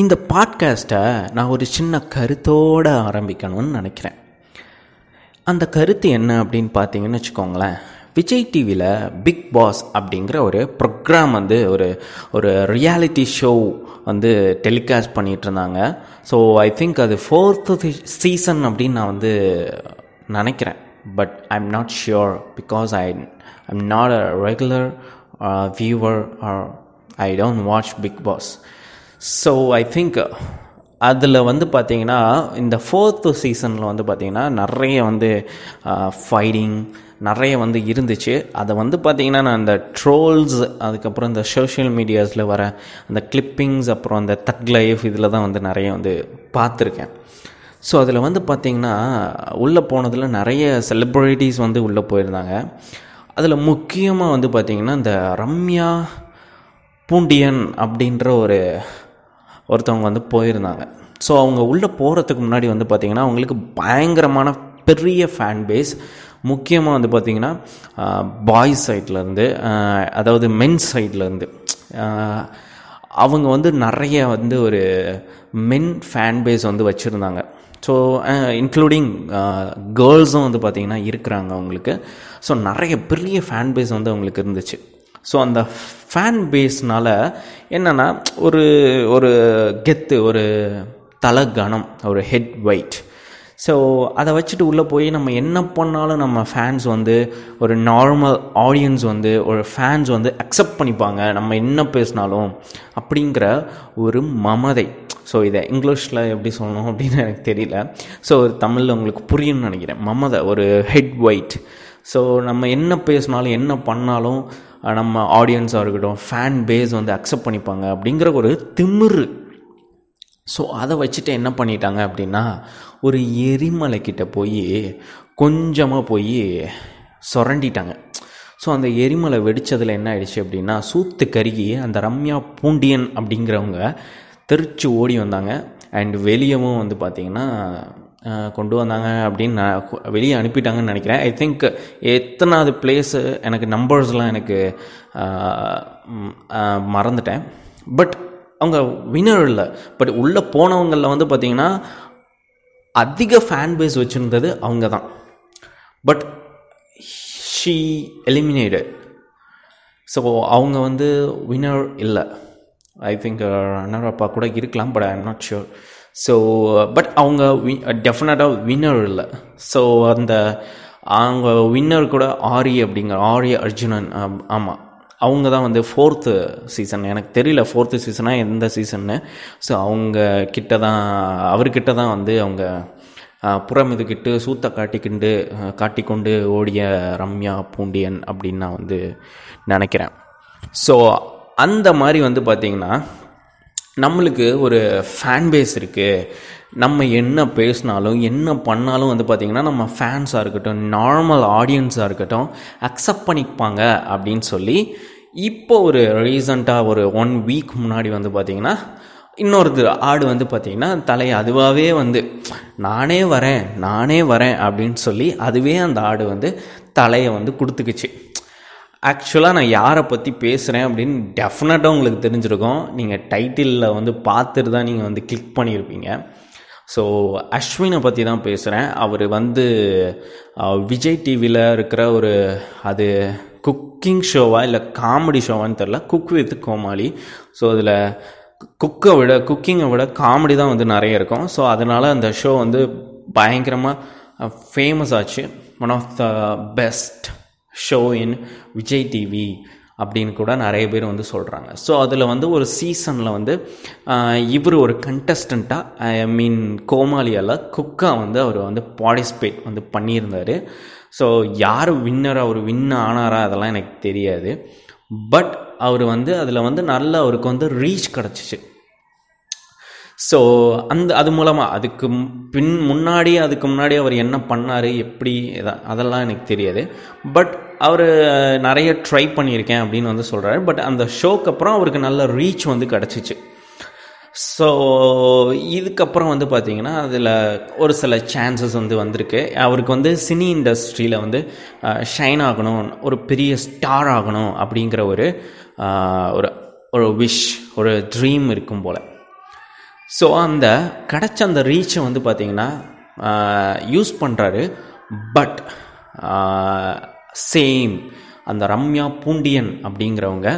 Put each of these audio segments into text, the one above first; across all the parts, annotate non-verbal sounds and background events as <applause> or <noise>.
இந்த பாட்காஸ்ட்டை நான் ஒரு சின்ன கருத்தோடு ஆரம்பிக்கணும்னு நினைக்கிறேன். அந்த கருத்து என்ன அப்படின்னு பார்த்தீங்கன்னு வச்சுக்கோங்களேன். விஜய் டிவியில் பிக் பாஸ் அப்படிங்கிற ஒரு ப்ரோக்ராம் வந்து ஒரு ஒரு ரியாலிட்டி ஷோ வந்து டெலிகாஸ்ட் பண்ணிகிட்டு இருந்தாங்க. ஸோ ஐ திங்க் அது ஃபோர்த்து சீசன் அப்படின்னு நான் வந்து நினைக்கிறேன். But I am not sure because I I'm not a regular viewer or I don't watch Bigg Boss so I think அதில் வந்து பார்த்திங்கன்னா இந்த ஃபோர்த்து சீசனில் வந்து பார்த்திங்கன்னா நிறைய வந்து uh, ஃபைட்டிங் நிறைய வந்து இருந்துச்சு. அதை வந்து பார்த்திங்கன்னா நான் இந்த ட்ரோல்ஸ் அதுக்கப்புறம் இந்த சோஷியல் மீடியாஸில் வர அந்த கிளிப்பிங்ஸ் அப்புறம் அந்த தக் லைஃப் இதில் தான் வந்து நிறைய வந்து பார்த்துருக்கேன் ஸோ அதில் வந்து பார்த்திங்கன்னா உள்ளே போனதில் நிறைய செலிப்ரிட்டிஸ் வந்து உள்ளே போயிருந்தாங்க. அதில் முக்கியமாக வந்து பார்த்திங்கன்னா இந்த ரம்யா பூண்டியன் அப்படின்ற ஒரு ஒருத்தவங்க வந்து போயிருந்தாங்க. ஸோ அவங்க உள்ளே போகிறதுக்கு முன்னாடி வந்து பார்த்திங்கன்னா அவங்களுக்கு பயங்கரமான பெரிய ஃபேன் பேஸ் முக்கியமாக வந்து பார்த்திங்கன்னா பாய்ஸ் சைட்லேருந்து அதாவது மென்ஸ் சைட்லேருந்து அவங்க வந்து நிறைய வந்து ஒரு மென் ஃபேன் பேஸ் வந்து வச்சுருந்தாங்க. ஸோ இன்க்ளூடிங் கேர்ள்ஸும் வந்து பார்த்திங்கன்னா இருக்கிறாங்க அவங்களுக்கு. ஸோ நிறைய பெரிய ஃபேன் பேஸ் வந்து அவங்களுக்கு இருந்துச்சு. ஸோ அந்த ஃபேன் பேஸ்னால் என்னென்னா ஒரு ஒரு கெத்து ஒரு தலகணம் ஒரு ஹெட் வெயிட் ஸோ அதை வச்சுட்டு உள்ளே போய் நம்ம என்ன பண்ணாலும் நம்ம ஃபேன்ஸ் வந்து ஒரு நார்மல் ஆடியன்ஸ் வந்து ஒரு ஃபேன்ஸ் வந்து அக்செப்ட் பண்ணிப்பாங்க. நம்ம என்ன பேசினாலும் அப்படிங்கிற ஒரு மமதை. ஸோ இதை இங்கிலீஷில் எப்படி சொல்லணும் அப்படின்னு எனக்கு தெரியல. ஸோ ஒரு தமிழில் உங்களுக்கு புரியும்னு நினைக்கிறேன். மமதை ஒரு ஹெட் வெயிட் ஸோ நம்ம என்ன பேசினாலும் என்ன பண்ணாலும் நம்ம ஆடியன்ஸாக இருக்கட்டும் ஃபேன் பேஸ் வந்து அக்செப்ட் பண்ணிப்பாங்க அப்படிங்கிற ஒரு திமிரு. ஸோ அதை வச்சுட்டு என்ன பண்ணிட்டாங்க அப்படின்னா ஒரு எரிமலை கிட்ட போய் கொஞ்சமாக போய் சுரண்டிட்டாங்க. ஸோ அந்த எரிமலை வெடித்ததில் என்ன ஆயிடுச்சு அப்படின்னா சூத்து கருகி அந்த ரம்யா பூண்டியன் அப்படிங்கிறவங்க தெரிச்சு ஓடி வந்தாங்க. அண்ட் வெளியவும் வந்து பார்த்திங்கன்னா கொண்டு வந்தாங்க அப்படின்னு நான் வெளியே அனுப்பிட்டாங்கன்னு நினைக்கிறேன். ஐ திங்க் எத்தனாவது பிளேஸு எனக்கு நம்பர்ஸ்லாம் எனக்கு மறந்துட்டேன். பட் அவங்க வினர் இல்லை. பட் உள்ளே போனவங்களில் வந்து பார்த்திங்கன்னா அதிக ஃபேன் பேஸ் வச்சுருந்தது அவங்க தான் பட் ஷீ எலிமினேட்டட் ஸோ அவங்க வந்து வினர் இல்லை. ஐ திங்க் ரன்னர் அப்பா கூட இருக்கலாம் but I am not sure so but அவங்க வி டெஃபினட்டாக வின்னர் இல்லை. ஸோ அந்த அவங்க வின்னர் கூட ஆரி அப்படிங்கிற ஆரி அர்ஜுனன் ஆமாம் அவங்க தான் வந்து ஃபோர்த்து சீசன் எனக்கு தெரியல ஃபோர்த்து சீசனாக எந்த சீசன்னு ஸோ அவங்க கிட்ட தான் அவர்கிட்ட தான் வந்து அவங்க புறம் இதுக்கிட்டு சூத்த காட்டிக்கிண்டு காட்டிக்கொண்டு ஓடிய ரம்யா பூண்டியன் அப்படின்னு நான் வந்து நினைக்கிறேன். ஸோ அந்த மாதிரி வந்து பார்த்திங்கன்னா நம்மளுக்கு ஒரு ஃபேன் பேஸ் இருக்குது நம்ம என்ன பேசினாலும் என்ன பண்ணாலும் வந்து பார்த்திங்கன்னா நம்ம ஃபேன்ஸாக இருக்கட்டும் நார்மல் ஆடியன்ஸாக இருக்கட்டும் அக்செப்ட் பண்ணிப்பாங்க அப்படின்னு சொல்லி இப்போ ஒரு ரீசண்டாக ஒரு ஒன் வீக் முன்னாடி வந்து பார்த்திங்கன்னா இன்னொரு ஆடு வந்து பார்த்திங்கன்னா தலையை அதுவாகவே வந்து நானே வரேன் நானே வரேன் அப்படின்னு சொல்லி அதுவே அந்த ஆடு வந்து தலையை வந்து கொடுத்துக்குச்சு. ஆக்சுவலாக நான் யாரை பற்றி பேசுகிறேன் அப்படின்னு டெஃபினட்டாக உங்களுக்கு தெரிஞ்சிருக்கும். நீங்கள் டைட்டிலில் வந்து பார்த்துட்டு தான் நீங்கள் வந்து கிளிக் பண்ணியிருப்பீங்க. ஸோ அஸ்வினை பற்றி தான் பேசுகிறேன் அவர் வந்து விஜய் டிவியில் இருக்கிற ஒரு அது குக்கிங் ஷோவா இல்லை காமெடி ஷோவான்னு தெரில குக் வித் கோமாளி. ஸோ அதில் குக்கை விட குக்கிங்கை விட காமெடி தான் வந்து நிறைய இருக்கும். ஸோ அதனால் அந்த ஷோ வந்து பயங்கரமாக ஃபேமஸ் ஆச்சு. One of the best show in Vijay TV அப்படின்னு கூட நிறைய பேர் வந்து சொல்கிறாங்க ஸோ அதில் வந்து ஒரு சீசனில் வந்து இவர் ஒரு கண்டஸ்டண்ட்டாக ஐ மீன் கோமாளியால் குக்காக வந்து அவர் வந்து பார்ட்டிசிபேட் வந்து பண்ணியிருந்தார். ஸோ யார் வின்னர் அவர் வின் ஆனாரா அதெல்லாம் எனக்கு தெரியாது. பட் அவர் வந்து அதில் வந்து நல்ல அவருக்கு வந்து ரீச் கிடச்சிச்சு. ஸோ அந்த அது மூலமாக அதுக்கு பின் முன்னாடி அதுக்கு முன்னாடி அவர் என்ன பண்ணார் எப்படி அதெல்லாம் எனக்கு தெரியாது. பட் அவர் நிறைய ட்ரை பண்ணியிருக்கேன் அப்படின்னு வந்து சொல்கிறாரு பட் அந்த ஷோக்கு அப்புறம் அவருக்கு நல்ல ரீச் வந்து கிடச்சிச்சு. ஸோ இதுக்கப்புறம் வந்து பார்த்திங்கன்னா அதில் ஒரு சில சான்சஸ் வந்து வந்திருக்கு. அவருக்கு வந்து சினி இண்டஸ்ட்ரியில் வந்து ஷைன் ஆகணும் ஒரு பெரிய ஸ்டார் ஆகணும் அப்படிங்கிற ஒரு ஒரு ஒரு விஷ் ஒரு ட்ரீம் இருக்கும் போல். ஸோ அந்த கிடைச்ச அந்த ரீச்சை வந்து பார்த்திங்கன்னா யூஸ் பண்ணுறாரு பட் சேம் அந்த ரம்யா பூண்டியன் அப்படிங்கிறவங்க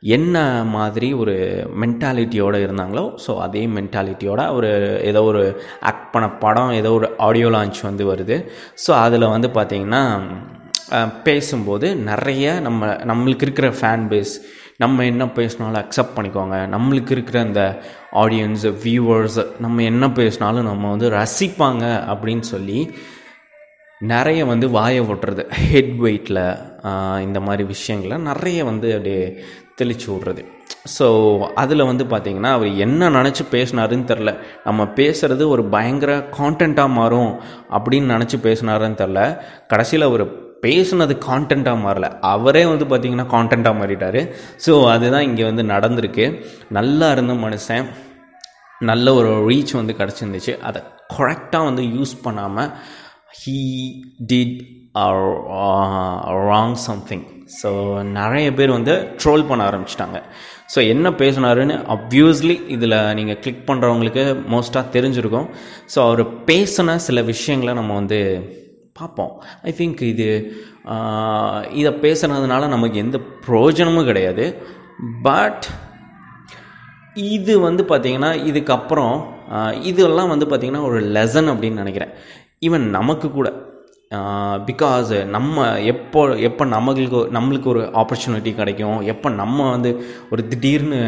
என்ன மாதிரி ஒரு மென்டாலிட்டியோடு இருந்தாங்களோ ஸோ அதே மென்டாலிட்டியோட ஒரு ஏதோ ஒரு ஆக்ட் பண்ண படம் ஏதோ ஒரு ஆடியோ லான்ச் வந்து வருது. ஸோ அதில் வந்து பார்த்திங்கன்னா பேசும்போது நிறைய நம்ம நம்மளுக்கு இருக்கிற ஃபேன் பேஸ் நம்ம என்ன பேசினாலும் அக்செப்ட் பண்ணிக்கோங்க. நம்மளுக்கு இருக்கிற அந்த ஆடியன்ஸ் வியூவர்ஸ் நம்ம என்ன பேசினாலும் நம்ம வந்து ரசிப்பாங்க அப்படின்னு சொல்லி நிறைய வந்து வாயை ஓட்டுறது. ஹெட் வெயிட்டில் இந்த மாதிரி விஷயங்களை நிறைய வந்து அப்படியே தெளிச்சு விட்றது. ஸோ அதில் வந்து பார்த்திங்கன்னா அவர் என்ன நினச்சி பேசினாருன்னு தெரில நம்ம பேசுகிறது ஒரு பயங்கர கான்டென்ட்டாக மாறும் அப்படின்னு நினச்சி பேசினாருன்னு தெரில கடைசியில் அவர் பேசுனது கான்டென்ட்டாக மாறல. அவரே வந்து பார்த்திங்கன்னா கான்டென்ட்டாக மாறிட்டார். ஸோ அதுதான் இங்கே வந்து நடந்திருக்கு. நல்லா இருந்த மனுஷன் நல்ல ஒரு ரீச் வந்து கிடச்சிருந்துச்சு. அதை கரெக்டாக வந்து யூஸ் பண்ணாமல் he did wrong something so நிறைய பேர் வந்து ட்ரோல் பண்ண ஆரம்பிச்சிட்டாங்க. ஸோ என்ன பேசினாருன்னு அப்வியஸ்லி இதில் நீங்கள் கிளிக் பண்ணுறவங்களுக்கு மோஸ்ட்டாக தெரிஞ்சிருக்கும். ஸோ அவர் பேசின சில விஷயங்களை நம்ம வந்து பார்ப்போம். ஐ திங்க் இது இதை பேசுனதுனால நமக்கு எந்த பிரயோஜனமும் கிடையாது. பட் இது வந்து பார்த்திங்கன்னா இதுக்கப்புறம் இதெல்லாம் வந்து பார்த்திங்கன்னா ஒரு லெசன் அப்படின்னு நினைக்கிறேன். ஈவன் நமக்கு கூட பிகாஸ் நம்ம எப்போ எப்போ நம்மளுக்கு நம்மளுக்கு ஒரு ஆப்பர்ச்சுனிட்டி கிடைக்கும் எப்போ நம்ம வந்து ஒரு திடீர்னு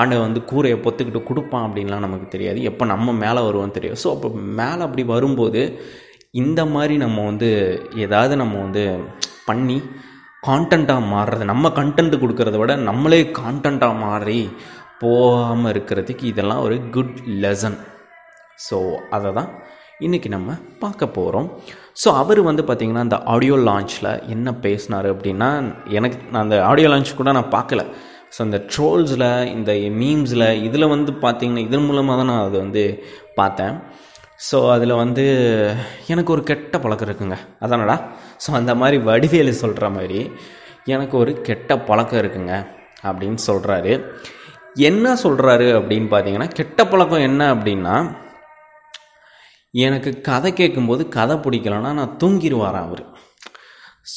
ஆண்டை வந்து கூரையை பொத்துக்கிட்டு கொடுப்பான் அப்படின்லாம் நமக்கு தெரியாது. எப்போ நம்ம மேலே வருவோம் தெரியும் ஸோ அப்போ மேலே அப்படி வரும்போது இந்த மாதிரி நம்ம வந்து ஏதாவது நம்ம வந்து பண்ணி கான்டென்ட்டாக மாறுறது நம்ம கண்டென்ட் கொடுக்கறத விட நம்மளே கான்டென்ட்டாக மாறி போகாமல் இருக்கிறதுக்கு இதெல்லாம் ஒரு குட் லெசன் ஸோ அதை தான் இன்றைக்கி நம்ம பார்க்க போகிறோம் ஸோ அவர் வந்து பார்த்திங்கன்னா அந்த ஆடியோ லான்ச்சில் என்ன பேசினார் அப்படின்னா எனக்கு நான் அந்த ஆடியோ லான்ச் கூட நான் பார்க்கல. ஸோ அந்த ட்ரோல்ஸில் இந்த மீம்ஸில் இதில் வந்து பார்த்திங்கன்னா இதன் மூலமாக தான் நான் அதை வந்து பார்த்தேன். ஸோ அதில் வந்து எனக்கு ஒரு கெட்ட பழக்கம் இருக்குங்க. அதானடா? ஸோ அந்த மாதிரி வடிவேலு சொல்கிற மாதிரி எனக்கு ஒரு கெட்ட பழக்கம் இருக்குங்க அப்படின்னு சொல்கிறாரு என்ன சொல்கிறாரு அப்படின்னு பார்த்தீங்கன்னா கெட்ட பழக்கம் என்ன அப்படின்னா எனக்கு கதை கேட்கும்போது கதை பிடிக்கலன்னா நான் தூங்கிடுவாரான் அவர்.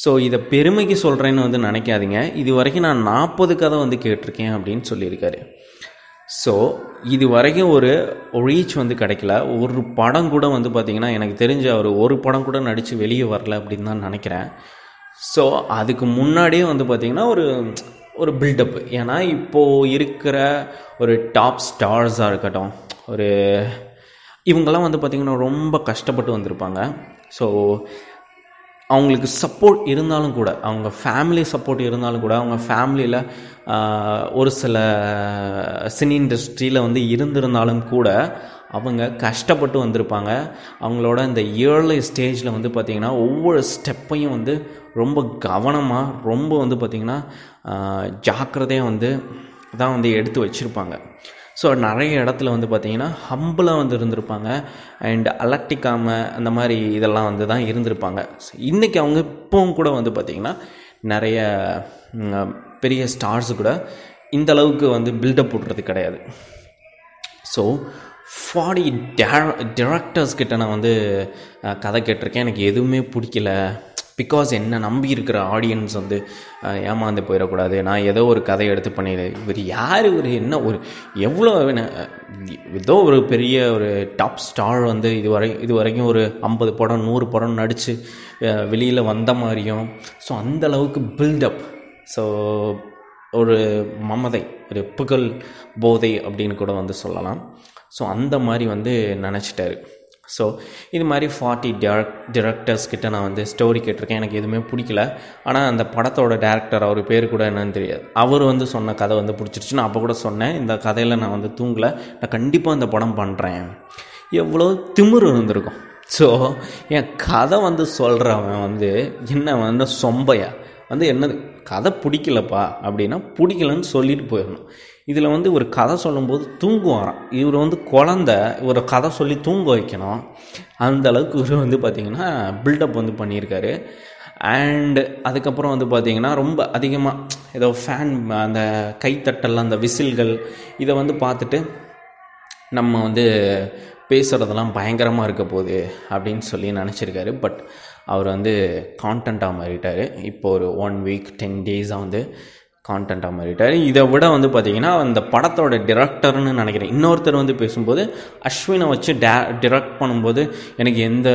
ஸோ இதை பெருமைக்கு சொல்கிறேன்னு வந்து நினைக்காதீங்க. இது வரைக்கும் நான் நாற்பது கதை வந்து கேட்டிருக்கேன் அப்படின்னு சொல்லியிருக்காரு. ஸோ இது வரைக்கும் ஒரு ரீச் வந்து கிடைக்கல. ஒரு படம் கூட வந்து பார்த்திங்கன்னா எனக்கு தெரிஞ்ச அவர் ஒரு படம் கூட நடித்து வெளியே வரல அப்படின்னு தான் நினைக்கிறேன். ஸோ அதுக்கு முன்னாடியே வந்து பார்த்திங்கன்னா ஒரு ஒரு பில்டப் ஏன்னா இப்போது இருக்கிற ஒரு டாப் ஸ்டார்ஸாக இருக்கட்டும் ஒரு இவங்கெல்லாம் வந்து பார்த்திங்கன்னா ரொம்ப கஷ்டப்பட்டு வந்திருப்பாங்க. ஸோ அவங்களுக்கு சப்போர்ட் இருந்தாலும் கூட அவங்க ஃபேமிலி சப்போர்ட் இருந்தாலும் கூட அவங்க ஃபேமிலியில் ஒரு சில சினி இண்டஸ்ட்ரியில் வந்து இருந்திருந்தாலும் கூட அவங்க கஷ்டப்பட்டு வந்திருப்பாங்க. அவங்களோட இந்த இயர்லி ஸ்டேஜில் வந்து பார்த்திங்கன்னா ஒவ்வொரு ஸ்டெப்பையும் வந்து ரொம்ப கவனமாக ரொம்ப வந்து பார்த்திங்கன்னா ஜாக்கிரதையாக வந்து தான் வந்து எடுத்து வச்சுருப்பாங்க. ஸோ நிறைய இடத்துல வந்து பார்த்திங்கன்னா ஹம்பிளாக வந்து இருந்திருப்பாங்க. அண்ட் அலட்டிக்காமல் அந்த மாதிரி இதெல்லாம் வந்து தான் இருந்திருப்பாங்க. ஸோ இன்றைக்கி அவங்க இப்போவும் கூட வந்து பார்த்திங்கன்னா நிறைய பெரிய ஸ்டார்ஸ் கூட இந்த அளவுக்கு வந்து பில்டப் போடுறது கிடையாது. ஸோ ஃபார்ட்டி டேரக்டர்ஸ் கிட்ட நான் வந்து கதை கேட்டிருக்கேன். எனக்கு எதுவுமே பிடிக்கல. பிகாஸ் என்ன நம்பி இருக்கிற ஆடியன்ஸ் வந்து ஏமாந்து போயிடக்கூடாது. நான் ஏதோ ஒரு கதை எடுத்து பண்ணிடு. இவர் யார்? இவர் என்ன ஒரு எவ்வளோ ஏதோ ஒரு பெரிய ஒரு டாப் ஸ்டார் வந்து இது வரை இது வரைக்கும் ஒரு ஐம்பது படம் நூறு படம் நடித்து வெளியில் வந்த மாதிரியும் ஸோ அந்த அளவுக்கு பில்டப் ஸோ ஒரு மமதை ஒரு புகழ் போதை அப்படின்னு கூட வந்து சொல்லலாம். ஸோ அந்த மாதிரி வந்து நினச்சிட்டாரு. ஸோ இது மாதிரி ஃபார்ட்டி டேரக் டிரெக்டர்ஸ் கிட்ட நான் வந்து ஸ்டோரி கேட்டிருக்கேன். எனக்கு எதுவுமே பிடிக்கல. ஆனால் அந்த படத்தோட டேரக்டர் அவர் பேர் கூட என்னன்னு தெரியாது. அவர் வந்து சொன்ன கதை வந்து பிடிச்சிருச்சு. நான் அப்போ கூட சொன்னேன். இந்த கதையில் நான் வந்து தூங்கலை. நான் கண்டிப்பாக இந்த படம் பண்ணுறேன் எவ்வளோ திமிர் இருந்திருக்கும். ஸோ என் கதை வந்து சொல்கிறவன் வந்து என்ன வந்து சொம்பையா? வந்து என்னது? கதை பிடிக்கலப்பா அப்படின்னா பிடிக்கலன்னு சொல்லிட்டு போயிடணும். இதில் வந்து ஒரு கதை சொல்லும்போது தூங்குவாராம். இவர் வந்து குழந்த ஒரு கதை சொல்லி தூங்க வைக்கணும். அந்த அளவுக்கு இவர் வந்து பார்த்திங்கன்னா பில்டப் வந்து பண்ணியிருக்காரு. அண்டு அதுக்கப்புறம் வந்து பார்த்திங்கன்னா ரொம்ப அதிகமாக ஏதோ ஃபேன் அந்த கைத்தட்டல் அந்த விசில்கள் இதை வந்து பார்த்துட்டு நம்ம வந்து பேசுகிறதெல்லாம் பயங்கரமாக இருக்க போகுது அப்படின்னு சொல்லி நினச்சிருக்காரு. பட் அவர் வந்து கான்டென்ட்டாக மாறிட்டார். இப்போ ஒரு ஒன் வீக் டென் டேஸாக வந்து கான்டென்ட்டாக மாறிட்டார். இதை விட வந்து பார்த்திங்கன்னா அந்த படத்தோட டிரெக்டர்னு நினைக்கிறேன். இன்னொருத்தர் வந்து பேசும்போது அஸ்வினை வச்சு டே டிரெக்ட் பண்ணும்போது எனக்கு எந்த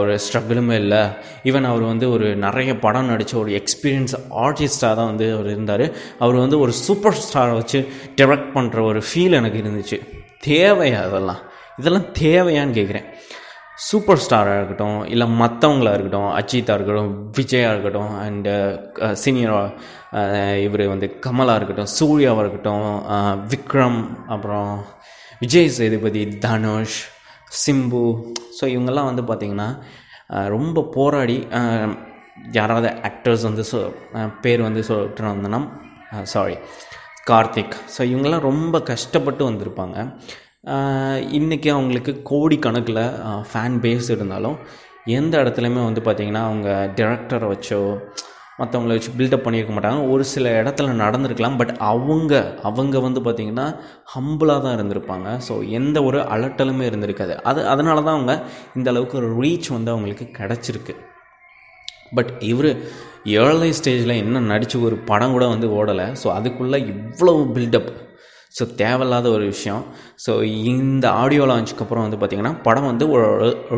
ஒரு ஸ்ட்ரகிளுமே இல்லை. ஈவன் அவர் வந்து ஒரு நிறைய படம் நடித்த ஒரு எக்ஸ்பீரியன்ஸ் ஆர்டிஸ்டாக தான் வந்து அவர் இருந்தார். அவர் வந்து ஒரு சூப்பர் ஸ்டாரை வச்சு டிரெக்ட் பண்ணுற ஒரு ஃபீல் எனக்கு இருந்துச்சு. தேவையா அதெல்லாம் இதெல்லாம் தேவையான்னு கேட்குறேன் சூப்பர் ஸ்டாராக இருக்கட்டும் இல்லை மற்றவங்களாக இருக்கட்டும் அஜித்தாக இருக்கட்டும் விஜயாக இருக்கட்டும் அண்டு சீனியர் இவர் வந்து கமலாக இருக்கட்டும் சூர்யாவாக இருக்கட்டும் uh, விக்ரம் அப்புறம் விஜய் சேதுபதி தனுஷ் சிம்பு. ஸோ இவங்கெல்லாம் வந்து பார்த்திங்கன்னா uh, ரொம்ப போராடி uh, யாராவது ஆக்டர்ஸ் வந்து சொ பேர் வந்து சொல்லிட்டு வந்தோன்னா சாரி கார்த்திக். ஸோ இவங்கெல்லாம் ரொம்ப கஷ்டப்பட்டு வந்திருப்பாங்க. இன்றைக்கி அவங்களுக்கு கோடிக்கணக்கில் ஃபேன் பேஸ் இருந்தாலும் எந்த இடத்துலையுமே வந்து பார்த்திங்கன்னா அவங்க டிரெக்டரை வச்சோ மற்றவங்கள வச்சு பில்டப் பண்ணியிருக்க மாட்டாங்க. ஒரு சில இடத்துல நடந்திருக்கலாம் பட் அவங்க அவங்க வந்து பார்த்திங்கன்னா ஹம்பிளாக தான் இருந்திருப்பாங்க. ஸோ எந்த ஒரு அலட்டலுமே இருந்திருக்காது. அது அதனால தான் அவங்க இந்த அளவுக்கு ஒரு ரீச் வந்து அவங்களுக்கு கிடச்சிருக்கு. பட் இவர் ஏர்லி ஸ்டேஜில் என்ன நடித்து ஒரு படம் கூட வந்து ஓடலை. ஸோ அதுக்குள்ளே இவ்வளவு பில்டப் ஸோ தேவையில்லாத ஒரு விஷயம். ஸோ இந்த ஆடியோ லான்ச்சுக்கு அப்புறம் வந்து பார்த்திங்கன்னா படம் வந்து ஒரு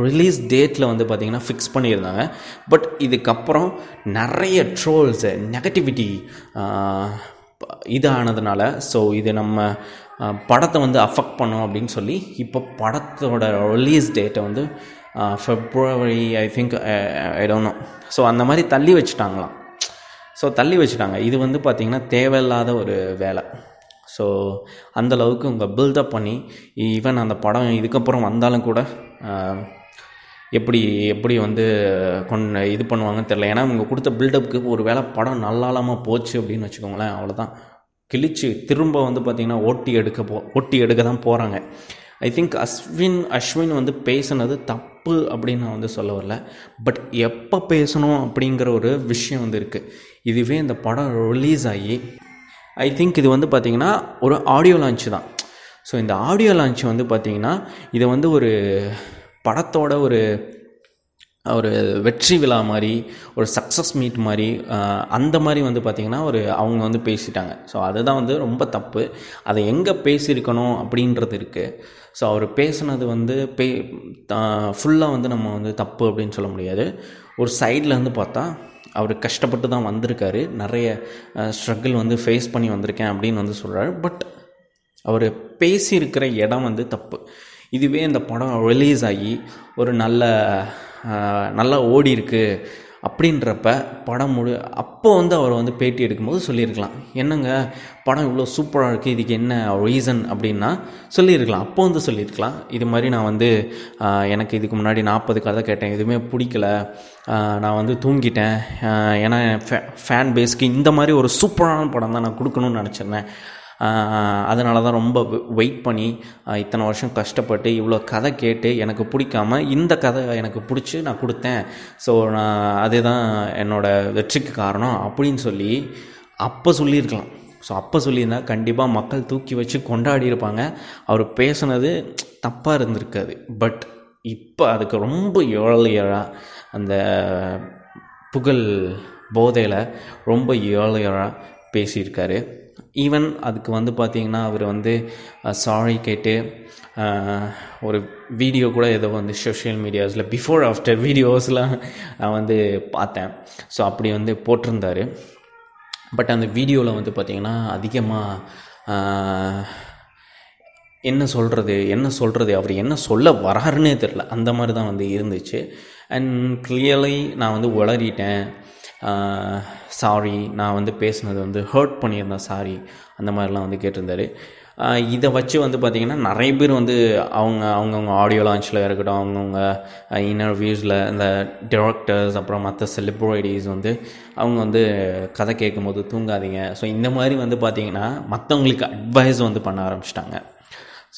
ரிலீஸ் டேட்டில் வந்து பார்த்திங்கன்னா ஃபிக்ஸ் பண்ணியிருந்தாங்க. பட் இதுக்கப்புறம் நிறைய ட்ரோல்ஸு நெகட்டிவிட்டி இதானதுனால ஸோ இது நம்ம படத்தை வந்து அஃபெக்ட் பண்ணோம் அப்படின்னு சொல்லி இப்போ படத்தோட ரிலீஸ் டேட்டை வந்து February I think I don't know so அந்த மாதிரி தள்ளி வச்சுட்டாங்களாம். ஸோ தள்ளி வச்சுட்டாங்க. இது வந்து பார்த்திங்கன்னா தேவையில்லாத ஒரு வேலை. ஸோ அந்தளவுக்கு உங்கள் பில்டப் பண்ணி ஈவன் அந்த படம் இதுக்கப்புறம் வந்தாலும் கூட எப்படி எப்படி வந்து கொண்டு இது பண்ணுவாங்கன்னு தெரில ஏன்னா இவங்க கொடுத்த பில்டப்புக்கு ஒரு வேளை படம் நல்லாலாமல் போச்சு அப்படின்னு வச்சுக்கோங்களேன் அவ்வளோதான் கிழிச்சு திரும்ப வந்து பார்த்திங்கன்னா ஓட்டி எடுக்க போ ஓட்டி எடுக்க தான் போகிறாங்க ஐ திங்க் அஸ்வின் அஸ்வின் வந்து பேசுனது தப்பு அப்படின்னு நான் வந்து சொல்ல வரல. பட் எப்போ பேசணும் அப்படிங்கிற ஒரு விஷயம் வந்து இருக்குது இதுவே இந்த படம் ரிலீஸ் ஆகி ஐ திங்க் இது வந்து பார்த்திங்கன்னா ஒரு ஆடியோ லான்ச் தான். ஸோ இந்த ஆடியோ லான்ச் வந்து பார்த்திங்கன்னா இதை வந்து ஒரு படத்தோட ஒரு ஒரு வெற்றி விழா மாதிரி ஒரு சக்ஸஸ் மீட் மாதிரி அந்த மாதிரி வந்து பார்த்திங்கன்னா ஒரு அவங்க வந்து பேசிட்டாங்க. ஸோ அதுதான் வந்து ரொம்ப தப்பு. அதை எங்கே பேசியிருக்கணும் அப்படின்றது இருக்குது ஸோ அவர் பேசுனது வந்து பே ஃபுல்லாக வந்து நம்ம வந்து தப்பு அப்படின்னு சொல்ல முடியாது. ஒரு சைடில் இருந்து பார்த்தா அவர் கஷ்டப்பட்டு தான் வந்திருக்காரு. நிறைய ஸ்ட்ரகிள் வந்து ஃபேஸ் பண்ணி வந்திருக்கேன் அப்படின்னு வந்து சொல்கிறாரு பட் அவர் பேசியிருக்கிற இடம் வந்து தப்பு. இதுவே இந்த படம் ரிலீஸ் ஆகி ஒரு நல்ல நல்லா ஓடி இருக்குது அப்படின்றப்ப படம் முழு அப்போ வந்து அவர் வந்து பேட்டி எடுக்கும்போது சொல்லியிருக்கலாம். என்னங்க படம் இவ்வளோ சூப்பராக இருக்குது இதுக்கு என்ன ரீசன் அப்படின்னா சொல்லியிருக்கலாம். அப்போ வந்து சொல்லியிருக்கலாம். இது மாதிரி நான் வந்து எனக்கு இதுக்கு முன்னாடி நாற்பது கதை கேட்டேன் எதுவுமே பிடிக்கல. நான் வந்து தூங்கிட்டேன். ஏன்னா ஃபே ஃபேன் பேஸ்க்கு இந்த மாதிரி ஒரு சூப்பரான படம் தான் நான் கொடுக்கணும்னு நினச்சிருந்தேன். அதனால தான் ரொம்ப வெயிட் பண்ணி இத்தனை வருஷம் கஷ்டப்பட்டு இவ்வளோ கதை கேட்டு எனக்கு பிடிக்காம இந்த கதை எனக்கு பிடிச்சி நான் கொடுத்தேன். ஸோ நான் அதுதான் என்னோடய வெற்றிக்கு காரணம் அப்படின்னு சொல்லி அப்போ சொல்லியிருக்கலாம். ஸோ அப்போ சொல்லியிருந்தால் கண்டிப்பாக மக்கள் தூக்கி வச்சு கொண்டாடி இருப்பாங்க. அவர் பேசுனது தப்பாக இருந்திருக்காது. பட் இப்போ அதுக்கு ரொம்ப ஏழையராக அந்த புகழ் போதையில் ரொம்ப ஏழையராக பேசியிருக்காரு. ஈவன் அதுக்கு வந்து பார்த்திங்கன்னா அவர் வந்து சாரி கேட்டு ஒரு வீடியோ கூட ஏதோ வந்து சோஷியல் மீடியாஸில் பிஃபோர் ஆஃப்டர் வீடியோஸ்லாம் நான் வந்து பார்த்தேன். ஸோ அப்படி வந்து போட்டிருந்தார். பட் அந்த வீடியோவில் வந்து பார்த்திங்கன்னா அதிகமாக என்ன சொல்கிறது என்ன சொல்கிறது அவர் என்ன சொல்ல வராருன்னே தெரில அந்த மாதிரி தான் வந்து இருந்துச்சு. அண்ட் கிளியர்லி நான் வந்து உளறிட்டேன். சாரி நான் வந்து பேசுனது வந்து ஹர்ட் பண்ணியிருந்தேன் சாரி அந்த மாதிரிலாம் வந்து கேட்டிருந்தாரு. இதை வச்சு வந்து பார்த்திங்கன்னா நிறைய பேர் வந்து அவங்க அவங்கவுங்க ஆடியோ லான்ச்சில் இருக்கட்டும் அவங்கவுங்க இன்டர்வியூஸில் இந்த டிரெக்டர்ஸ் அப்புறம் மற்ற செலிப்ரிட்டிஸ் வந்து அவங்க வந்து கதை கேட்கும்போது தூங்காதீங்க. ஸோ இந்த மாதிரி வந்து பார்த்திங்கன்னா மற்றவங்களுக்கு அட்வைஸ் வந்து பண்ண ஆரம்பிச்சிட்டாங்க.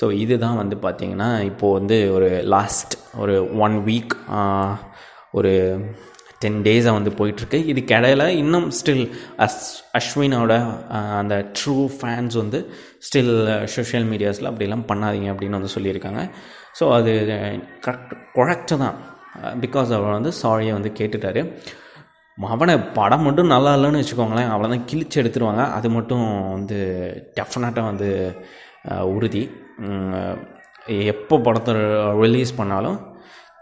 ஸோ இதுதான் வந்து பார்த்திங்கன்னா இப்போது வந்து ஒரு லாஸ்ட் ஒரு ஒன் வீக் ஒரு டென் டேஸாக வந்து போயிட்டுருக்கு. இது இடையில இன்னும் ஸ்டில் அஸ் அஸ்வினோட அந்த ட்ரூ ஃபேன்ஸ் வந்து ஸ்டில் சோஷியல் மீடியாஸில் அப்படிலாம் பண்ணாதீங்க அப்படின்னு வந்து சொல்லியிருக்காங்க. ஸோ அது கரெக்ட் குழக்டு தான். பிகாஸ் அவர் வந்து சாரியை வந்து கேட்டுட்டாரு. அவனை படம் மட்டும் நல்லா இல்லைன்னு வச்சுக்கோங்களேன். அவ்வளோதான் கிழிச்சு எடுத்துருவாங்க. அது மட்டும் வந்து டெஃபினட்டாக வந்து உறுதி. எப்போ படத்தை ரிலீஸ் பண்ணாலும்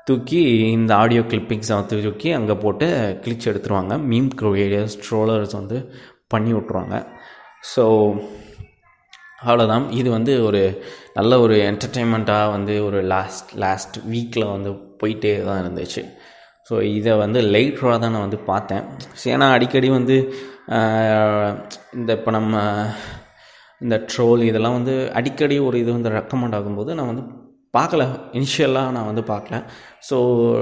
தூக்கி இந்த ஆடியோ கிளிப்பிங்ஸை தூக்கி அங்கே போட்டு கிழிச்சு எடுத்துருவாங்க. மீம் க்ரியேட்டர்ஸ் ட்ரோலர்ஸ் வந்து பண்ணி விட்ருவாங்க ஸோ அவ்வளோதான் இது வந்து ஒரு நல்ல ஒரு என்டர்டெயின்மெண்ட்டாக வந்து ஒரு லாஸ்ட் லாஸ்ட் வீக்கில் வந்து போயிட்டே தான் இருந்துச்சு. ஸோ இதை வந்து லேட்டராக தான் நான் வந்து பார்த்தேன். ஏன்னா அடிக்கடி வந்து இந்த இப்போ நம்ம இந்த ட்ரோல் இதெல்லாம் வந்து அடிக்கடி ஒரு இது வந்து ரெக்கமெண்ட் ஆகும்போது நான் வந்து பார்க்கல. இனிஷியலாக நான் வந்து பார்க்கல. ஸோ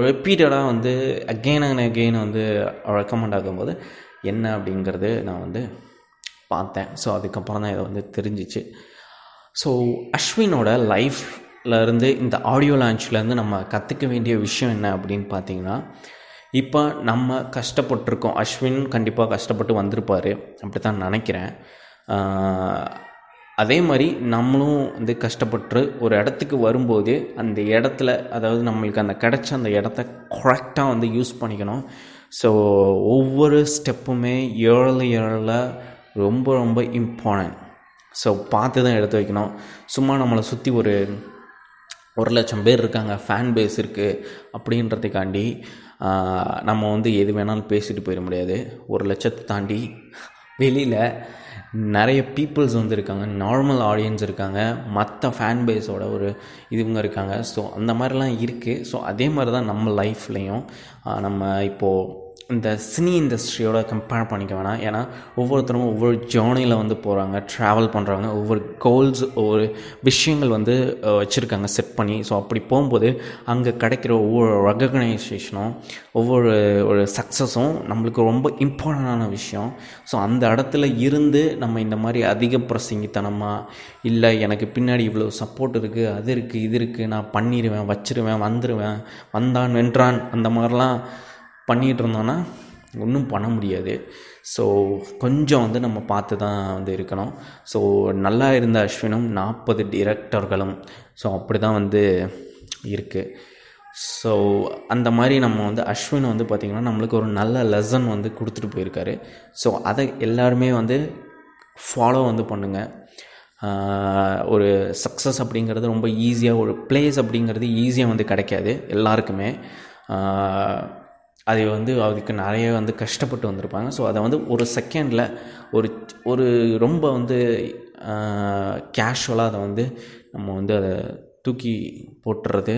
ரிப்பீட்டடாக வந்து அகெயின் அண்ட் அகெயின் வந்து ரெக்கமெண்ட் ஆகும்போது என்ன அப்படிங்கிறது நான் வந்து பார்த்தேன். ஸோ அதுக்கப்புறம் தான் இதை வந்து தெரிஞ்சிச்சு. ஸோ அஸ்வினோட லைஃப்ல இருந்து இந்த ஆடியோ லான்ச்லேருந்து நம்ம கற்றுக்க வேண்டிய விஷயம் என்ன அப்படின்னு பார்த்தீங்கன்னா இப்போ நம்ம கஷ்டப்பட்டிருக்கோம். அஸ்வின் கண்டிப்பாக கஷ்டப்பட்டு வந்திருப்பார். அப்படி தான் நினைக்கிறேன் அதே மாதிரி நம்மளும் வந்து கஷ்டப்பட்டு ஒரு இடத்துக்கு வரும்போது அந்த இடத்துல அதாவது நம்மளுக்கு அந்த கிடச்ச அந்த இடத்த கரெக்டாக வந்து யூஸ் பண்ணிக்கணும். ஸோ ஒவ்வொரு ஸ்டெப்புமே ஏழு ஏழில் ரொம்ப ரொம்ப இம்பார்ட்டன்ட் ஸோ பார்த்து தான் எடுத்து வைக்கணும். சும்மா நம்மளை சுற்றி ஒரு ஒரு லட்சம் பேர் இருக்காங்க ஃபேன் பேஸ் இருக்குது அப்படின்றதுக்காண்டி நம்ம வந்து எது வேணாலும் பேசிட்டு போயிட முடியாது. ஒரு லட்சத்தை தாண்டி வெளியில் நிறைய பீப்புள்ஸ் வந்து இருக்காங்க. நார்மல் ஆடியன்ஸ் இருக்காங்க. மற்ற ஃபேன் பேஸோட ஒரு இதுவங்க இருக்காங்க. ஸோ அந்த மாதிரிலாம் இருக்குது ஸோ அதே மாதிரி தான் நம்ம லைஃப்லேயும் நம்ம இப்போது இந்த சினி இண்டஸ்ட்ரியோட கம்பேர் பண்ணிக்க வேணாம். ஏன்னா ஒவ்வொருத்தரும் ஒவ்வொரு ஜேர்னியில் வந்து போகிறாங்க ட்ராவல் பண்ணுறாங்க ஒவ்வொரு கோல்ஸ் ஒவ்வொரு விஷயங்கள் வந்து வச்சுருக்காங்க செட் பண்ணி. ஸோ அப்படி போகும்போது அங்கே கிடைக்கிற ஒவ்வொரு ரெகக்னைசேஷனும் ஒவ்வொரு ஒரு சக்ஸஸும் நம்மளுக்கு ரொம்ப இம்பார்ட்டண்டான விஷயம். ஸோ அந்த இடத்துல இருந்து நம்ம இந்த மாதிரி அதிக பிரசங்கித்தனமாக இல்லை எனக்கு பின்னாடி இவ்வளோ சப்போர்ட் இருக்குது அது இருக்குது இது இருக்குது நான் பண்ணிடுவேன் வச்சிருவேன் வந்துடுவேன் வந்தான் வென்றான் அந்த மாதிரிலாம் பண்ணிகிட்டு இருந்தோன்னா ஒன்றும் பண்ண முடியாது. ஸோ கொஞ்சம் வந்து நம்ம பார்த்து தான் வந்து இருக்கணும். ஸோ நல்லா இருந்த அஸ்வினும் நாற்பது டிரெக்டர்களும் ஸோ அப்படி தான் வந்து இருக்குது ஸோ அந்த மாதிரி நம்ம வந்து அஸ்வின் வந்து பார்த்திங்கன்னா நம்மளுக்கு ஒரு நல்ல லெசன் வந்து கொடுத்துட்டு போயிருக்காரு. ஸோ அதை எல்லாருமே வந்து ஃபாலோ வந்து பண்ணுங்கள் ஒரு சக்ஸஸ் அப்படிங்கிறது ரொம்ப ஈஸியாக ஒரு பிளேஸ் அப்படிங்கிறது ஈஸியாக வந்து கிடைக்காது. எல்லாருக்குமே. அதை வந்து அதுக்கு நிறைய வந்து கஷ்டப்பட்டு வந்திருப்பாங்க. ஸோ அதை வந்து ஒரு செகண்டில் ஒரு ஒரு ரொம்ப வந்து கேஷுவலாக அதை வந்து நம்ம வந்து அதை தூக்கி போட்டுறது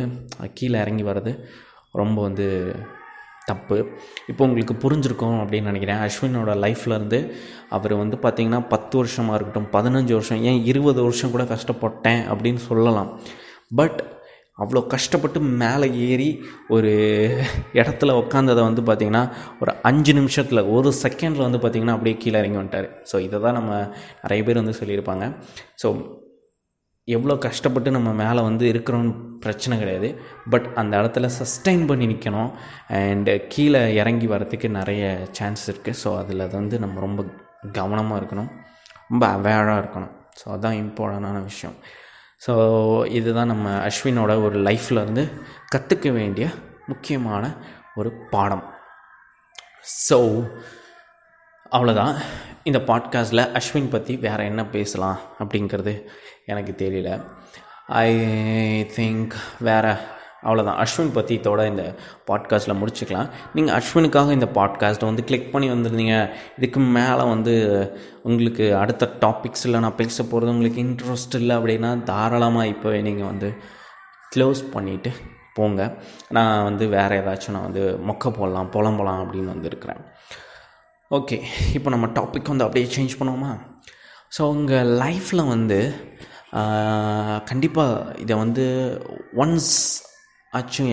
கீழே இறங்கி வர்றது ரொம்ப வந்து தப்பு. இப்போ உங்களுக்கு புரிஞ்சிருக்கும் அப்படின்னு நினைக்கிறேன். அஸ்வினோட லைஃப்லேருந்து அவர் வந்து பார்த்திங்கன்னா பத்து வருஷமாக இருக்கட்டும் பதினஞ்சு வருஷம் ஏன் இருபது வருஷம் கூட கஷ்டப்பட்டேன் அப்படின்னு சொல்லலாம். பட் அவ்வளோ கஷ்டப்பட்டு மேலே ஏறி ஒரு இடத்துல உட்காந்ததை வந்து பார்த்திங்கன்னா ஒரு அஞ்சு நிமிஷத்தில் ஒரு செகண்டில் வந்து பார்த்திங்கன்னா அப்படியே கீழே இறங்கி வந்துட்டார். ஸோ இதை தான் நம்ம நிறைய பேர் வந்து சொல்லியிருப்பாங்க. ஸோ எவ்வளோ கஷ்டப்பட்டு நம்ம மேலே வந்து இருக்கிறோன்னு பிரச்சனை கிடையாது. பட் அந்த இடத்துல சஸ்டைன் பண்ணி நிற்கணும் அண்டு கீழே இறங்கி வரத்துக்கு நிறைய சான்ஸ் இருக்குது ஸோ அதில் வந்து நம்ம ரொம்ப கவனமாக இருக்கணும். ரொம்ப அவேராக இருக்கணும். ஸோ அதுதான் இம்பார்ட்டண்டான விஷயம். ஸோ இதுதான் நம்ம அஸ்வினோட ஒரு லைஃப்பில் இருந்து கற்றுக்க வேண்டிய முக்கியமான ஒரு பாடம். ஸோ அவ்வளோதான் இந்த பாட்காஸ்ட்டில் அஸ்வின் பற்றி வேறு என்ன பேசலாம் அப்படிங்கிறது எனக்கு தெரியல. ஐ திங்க் வேறு அவ்வளோதான் அஸ்வின் பற்றி இந்த பாட்காஸ்ட்டில் முடிச்சுக்கலாம். நீங்கள் அஸ்வினுக்காக இந்த பாட்காஸ்ட்டை வந்து கிளிக் பண்ணி வந்திருந்தீங்க. இதுக்கு மேலே வந்து உங்களுக்கு அடுத்த டாபிக்ஸில் நான் பேச போகிறது உங்களுக்கு இன்ட்ரெஸ்ட் இல்லை அப்படின்னா தாராளமாக இப்போவே நீங்கள் வந்து க்ளோஸ் பண்ணிவிட்டு போங்க. நான் வந்து வேறு ஏதாச்சும் நான் வந்து மொக்க போடலாம் புலம்பலாம் அப்படின்னு வந்துருக்கிறேன். ஓகே இப்போ நம்ம டாபிக் வந்து அப்படியே சேஞ்ச் பண்ணுவோமா? ஸோ உங்கள் லைஃப்பில் வந்து கண்டிப்பாக இதை வந்து ஒன்ஸ் ஆச்சும்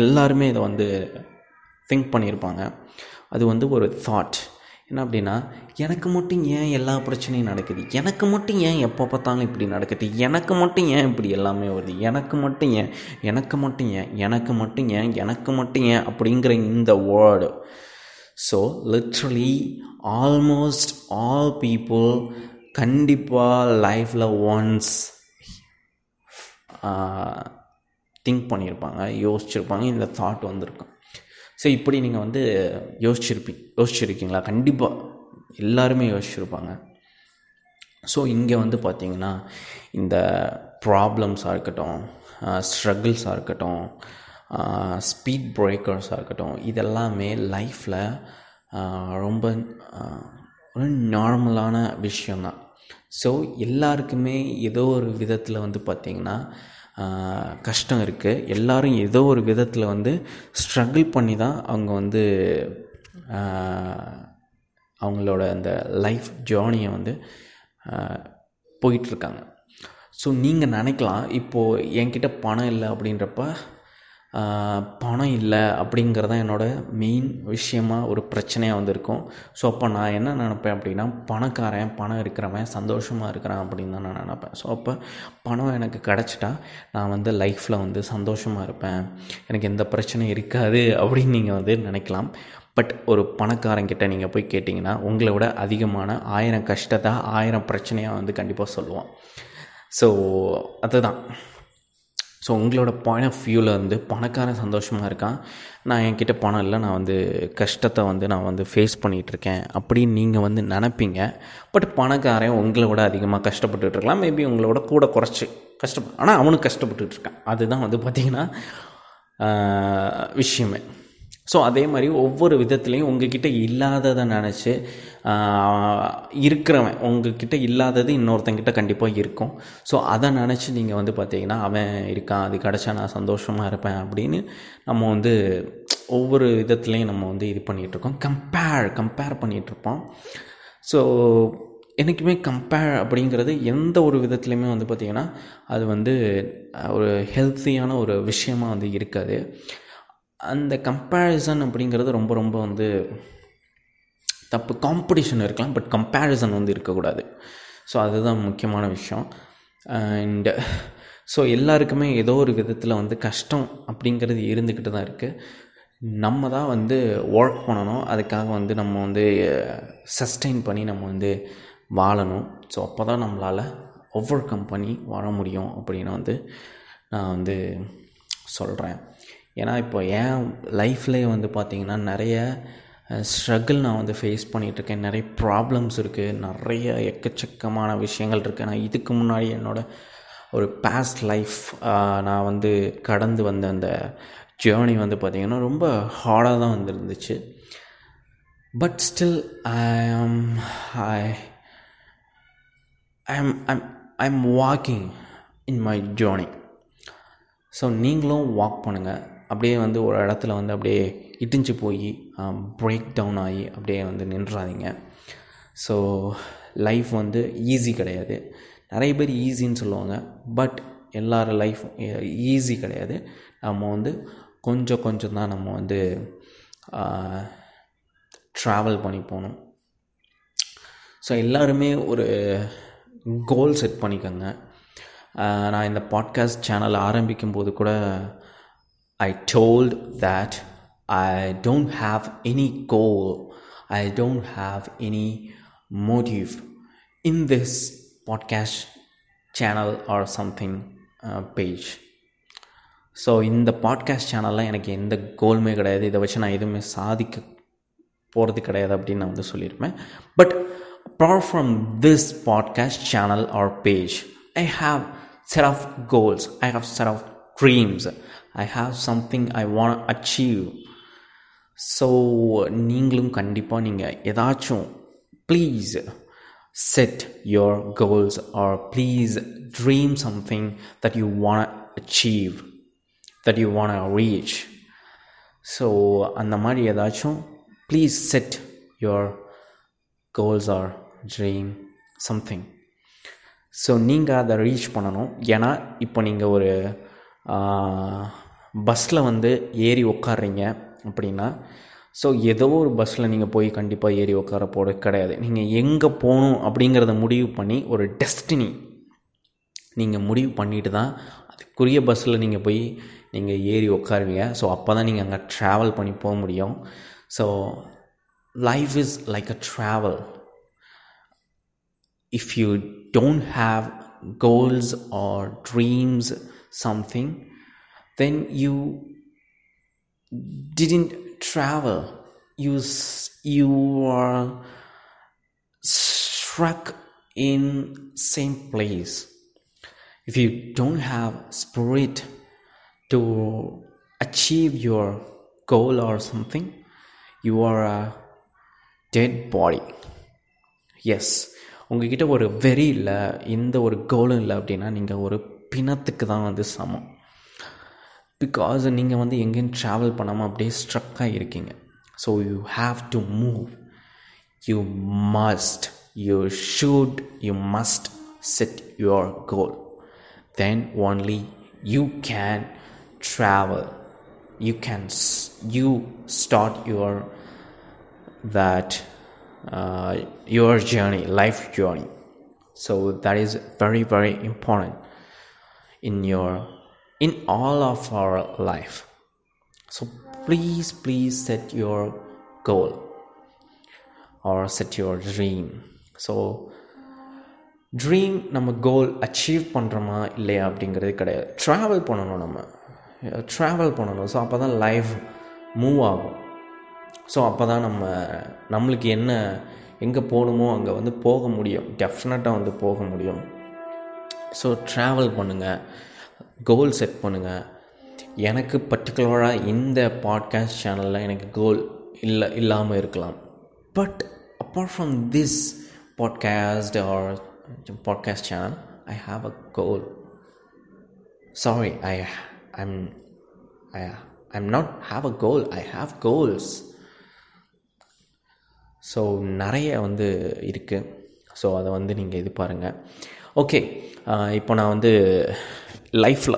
எல்லாருமே இதை வந்து திங்க் பண்ணியிருப்பாங்க. அது வந்து ஒரு தாட் என்ன அப்படின்னா எனக்கு மட்டும் ஏன் எல்லா பிரச்சனையும் நடக்குது? எனக்கு மட்டும் ஏன் எப்போ பார்த்தாலும் இப்படி நடக்குது? எனக்கு மட்டும் ஏன் இப்படி எல்லாமே வருது? எனக்கு மட்டும் ஏன் எனக்கு மட்டும் ஏன் எனக்கு மட்டும் ஏன் எனக்கு மட்டும் ஏன் அப்படிங்கிற இந்த word so literally almost all people கண்டிப்பாக லைஃப்பில் ஒன்ஸ் திங்க் பண்ணியிருப்பாங்க யோசிச்சிருப்பாங்க இந்த தாட் வந்திருக்கும். ஸோ இப்படி நீங்கள் வந்து யோசிச்சிருப்பீங்க யோசிச்சிருக்கீங்களா? கண்டிப்பாக எல்லாருமே யோசிச்சிருப்பாங்க. ஸோ இங்கே வந்து பார்த்திங்கன்னா இந்த ப்ராப்ளம்ஸாக இருக்கட்டும் ஸ்ட்ரகிள்ஸாக இருக்கட்டும் ஸ்பீட் பிரேக்கர்ஸாக இருக்கட்டும் இதெல்லாமே லைஃப்பில் ரொம்ப ஒரு நார்மலான விஷயந்தான் ஸோ எல்லாருக்குமே ஏதோ ஒரு விதத்தில் வந்து பார்த்திங்கன்னா கஷ்டம் இருக்குது எல்லோரும் ஏதோ ஒரு விதத்தில் வந்து ஸ்ட்ரகிள் பண்ணி தான் அவங்க வந்து அவங்களோட அந்த லைஃப் ஜேர்னியை வந்து போயிட்டுருக்காங்க ஸோ நீங்கள் நினைக்கலாம் இப்போது என்கிட்ட பணம் இல்லை அப்படின்றப்ப பணம் இல்லை அப்படிங்கிறது தான் என்னோடய மெயின் விஷயமாக ஒரு பிரச்சனையாக வந்திருக்கும். ஸோ அப்போ நான் என்ன நினப்பேன் அப்படின்னா பணக்காரன் பணம் இருக்கிறவன் சந்தோஷமாக இருக்கிறான் அப்படின்னு தான் நான் நினப்பேன். ஸோ அப்போ பணம் எனக்கு கிடச்சிட்டா நான் வந்து லைஃப்பில் வந்து சந்தோஷமாக இருப்பேன். எனக்கு எந்த பிரச்சனையும் இருக்காது அப்படின்னு நீங்கள் வந்து நினைக்கலாம். பட் ஒரு பணக்காரங்கிட்ட நீங்கள் போய் கேட்டிங்கன்னா உங்களை விட அதிகமான ஆயிரம் கஷ்டத்தை ஆயிரம் பிரச்சனையாக வந்து கண்டிப்பாக சொல்லுவான். ஸோ அதுதான். ஸோ உங்களோட பாயிண்ட் ஆஃப் வியூவில் வந்து பணக்காரன் சந்தோஷமாக இருக்கான். நான் என்கிட்ட பணம் இல்லை நான் வந்து கஷ்டத்தை வந்து நான் வந்து ஃபேஸ் பண்ணிகிட்ருக்கேன் அப்படின்னு நீங்கள் வந்து நினப்பீங்க. பட் பணக்காரன் உங்களை விட அதிகமாக கஷ்டப்பட்டுட்டு இருக்கலாம். மேபி உங்களோட கூட குறைச்சி கஷ்டப்பட்டு ஆனால் அவனும் கஷ்டப்பட்டுட்டு இருக்கான். அதுதான் வந்து பார்த்திங்கன்னா விஷயமே. ஸோ அதே மாதிரி ஒவ்வொரு விதத்துலேயும் உங்ககிட்ட இல்லாததை நினச்சி இருக்கிறவன் உங்ககிட்ட இல்லாதது இன்னொருத்தங்கிட்ட கண்டிப்பாக இருக்கும். ஸோ அதை நினச்சி நீங்கள் வந்து பார்த்தீங்கன்னா அவன் இருக்கான் அது கிடச்சா நான் சந்தோஷமாக இருப்பேன் அப்படின்னு நம்ம வந்து ஒவ்வொரு விதத்துலேயும் நம்ம வந்து இது பண்ணிகிட்ருக்கோம் கம்பேர் கம்பேர் பண்ணிகிட்ருப்போம் ஸோ என்றைக்குமே கம்பேர் அப்படிங்கிறது எந்த ஒரு விதத்துலையுமே வந்து பார்த்திங்கன்னா அது வந்து ஒரு ஹெல்த்தியான ஒரு விஷயமாக வந்து இருக்காது. அந்த கம்பேரிசன் அப்படிங்கிறது ரொம்ப ரொம்ப வந்து தப்பு காம்படிஷன் இருக்கலாம் பட் கம்பேரிசன் வந்து இருக்கக்கூடாது. ஸோ அதுதான் முக்கியமான விஷயம். அண்டு ஸோ எல்லாருக்குமே ஏதோ ஒரு விதத்தில் வந்து கஷ்டம் அப்படிங்கிறது இருந்துக்கிட்டு தான் இருக்குது நம்ம தான் வந்து ஒர்க் பண்ணணும். அதுக்காக வந்து நம்ம வந்து சஸ்டெயின் பண்ணி நம்ம வந்து வாழணும். ஸோ அப்போ தான் நம்மளால் ஒவ்வொரு கம்பெனி வாழ முடியும் அப்படின்னு வந்து நான் வந்து சொல்கிறேன் ஏன்னா இப்போ என் லைஃப்லேயே வந்து பார்த்திங்கன்னா நிறைய ஸ்ட்ரகிள் நான் வந்து ஃபேஸ் பண்ணிகிட்ருக்கேன் நிறைய ப்ராப்ளம்ஸ் இருக்குது நிறைய எக்கச்சக்கமான விஷயங்கள் இருக்குது நான் இதுக்கு முன்னாடி என்னோடய ஒரு பாஸ்ட் லைஃப் நான் வந்து கடந்து வந்த அந்த ஜேர்னி வந்து பார்த்திங்கன்னா ரொம்ப ஹார்டாக தான் வந்துருந்துச்சு but still I am I I'm I'm I'm walking in my journey so நீங்களும் வாக் பண்ணுங்கள் அப்படியே வந்து ஒரு இடத்துல வந்து அப்படியே இடிஞ்சு போய் பிரேக் டவுன் ஆகி அப்படியே வந்து நின்றாதீங்க. ஸோ லைஃப் வந்து ஈஸி கிடையாது. நிறைய பேர் ஈஸின்னு சொல்லுவாங்க. பட் எல்லார லைஃப் ஈஸி கிடையாது. நம்ம வந்து கொஞ்சம் கொஞ்சம் தான் நம்ம வந்து ட்ராவல் பண்ணி போகணும். ஸோ எல்லாருமே ஒரு கோல் செட் பண்ணிக்கோங்க. நான் இந்த பாட்காஸ்ட் சேனல் ஆரம்பிக்கும் போது கூட I told that I don't have any goal, I don't have any motive in this podcast channel or something uh, page. So இந்த பாட்காஸ்ட் சேனலில் எனக்கு எந்த கோலுமே கிடையாது இதை வச்சு நான் எதுவுமே சாதிக்க போகிறது கிடையாது அப்படின்னு நான் வந்து சொல்லியிருப்பேன் but apart from this podcast channel or page i have set of goals i have set of dreams i have something i want to achieve so நீங்களும் கண்டிப்பாக நீங்கள் ஏதாச்சும் please set your goals or please dream something that you want achieve that you want reach so அந்த மாதிரி ஏதாச்சும் please set your goals or dream something so நீங்கள் அதை reach பண்ணணும். ஏன்னா இப்போ நீங்கள் ஒரு பஸ்ஸில் வந்து ஏறி உட்காடுறீங்க அப்படின்னா ஸோ ஏதோ ஒரு பஸ்ஸில் நீங்கள் போய் கண்டிப்பாக ஏறி உட்கார போட கிடையாது. நீங்கள் எங்கே போகணும் அப்படிங்கிறத முடிவு பண்ணி ஒரு டெஸ்டினி நீங்கள் முடிவு பண்ணிட்டு தான் அதுக்குரிய பஸ்ஸில் நீங்கள் போய் நீங்கள் ஏறி உட்காருவீங்க. ஸோ அப்போ தான் நீங்கள் அங்கே ட்ராவல் பண்ணி போக முடியும். So life is like a travel if you don't have goals or dreams something then you didn't travel you s- you are struck in same place if you don't have spirit to achieve your goal or something you are a dead body yes உங்ககிட்ட ஒரு வெறி இல்லை எந்த ஒரு கோலும் இல்லை அப்படின்னா நீங்கள் ஒரு பிணத்துக்கு தான் வந்து சமம் பிகாஸ் நீங்கள் வந்து எங்கேயும் ட்ராவல் பண்ணாமல் அப்படியே ஸ்ட்ரக்காக இருக்கீங்க so you have to move you must you should you must set your goal then only you can travel you can s- you start your that uh, your journey life journey so that is very very important in your in all of our life. So please please set your goal or set your dream. So dream நம்ம goal achieve பண்ணுறோமா இல்லையா அப்படிங்கிறது கிடையாது. Travel பண்ணணும் நம்ம. Travel பண்ணணும். So அப்போ தான் லைஃப் மூவ் ஆகும். ஸோ அப்போ தான் நம்ம நம்மளுக்கு என்ன எங்கே போகணுமோ அங்கே வந்து போக முடியும். டெஃபினட்டாக வந்து போக முடியும். ஸோ ட்ராவல் பண்ணுங்கள் கோல் செட் பண்ணுங்கள் எனக்கு பர்டிகுலராக இந்த பாட்காஸ்ட் சேனலில் எனக்கு கோல் இல்லை இல்லாமல் இருக்கலாம். But apart from this podcast or podcast channel I have a goal sorry I I'm I I'm not have a goal I have goals so நிறைய வந்து இருக்குது ஸோ அதை வந்து நீங்கள் இது பாருங்கள் ஓகே இப்போ நான் வந்து லைஃப்பில்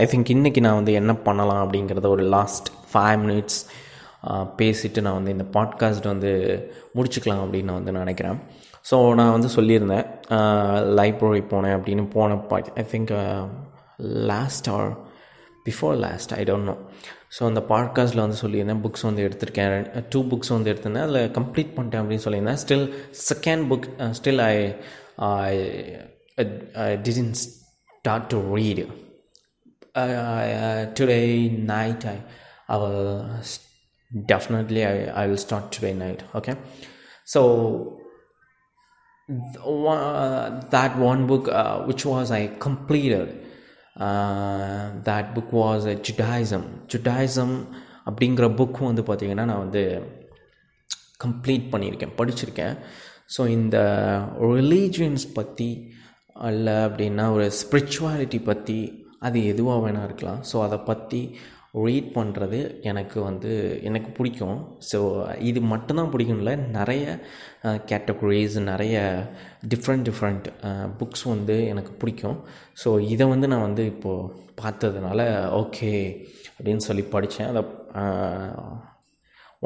ஐ திங்க் இன்றைக்கி நான் வந்து என்ன பண்ணலாம் அப்படிங்கிறத ஒரு லாஸ்ட் ஃபைவ் மினிட்ஸ் பேசிட்டு நான் வந்து இந்த பாட்காஸ்ட் வந்து முடிச்சுக்கலாம் அப்படின்னு நான் வந்து நினைக்கிறேன். ஸோ நான் வந்து சொல்லியிருந்தேன் uh, லைப்ரரி போனேன் அப்படின்னு போன but I think last or before last I don't know so அந்த பாட்காஸ்ட்டில் வந்து சொல்லியிருந்தேன் புக்ஸ் வந்து எடுத்திருக்கேன். டூ புக்ஸ் uh, வந்து எடுத்திருந்தேன். அதில் கம்ப்ளீட் பண்ணிட்டேன் அப்படின்னு சொல்லியிருந்தேன். Still second book still I I didn't start to read today night I I will definitely I, I will start today night okay so one, uh, that one book uh, which was I completed uh, that book was uh, Judaism Judaism அப்படிங்கிற book வந்து பார்த்திங்கன்னா நான் வந்து complete பண்ணியிருக்கேன் படிச்சிருக்கேன் so இந்த religions பற்றி அல்ல அப்படின்னா ஒரு ஸ்பிரிச்சுவாலிட்டி பற்றி அது எதுவாக வேணால் இருக்கலாம். ஸோ அதை பற்றி ரீட் பண்ணுறது எனக்கு வந்து எனக்கு பிடிக்கும். ஸோ இது மட்டும்தான் பிடிக்கும்ல. நிறைய கேட்டகரிஸ் நிறைய டிஃப்ரெண்ட் டிஃப்ரெண்ட் புக்ஸ் வந்து எனக்கு பிடிக்கும். ஸோ இதை வந்து நான் வந்து இப்போது பார்த்ததுனால ஓகே அப்படின்னு சொல்லி படித்தேன். அதை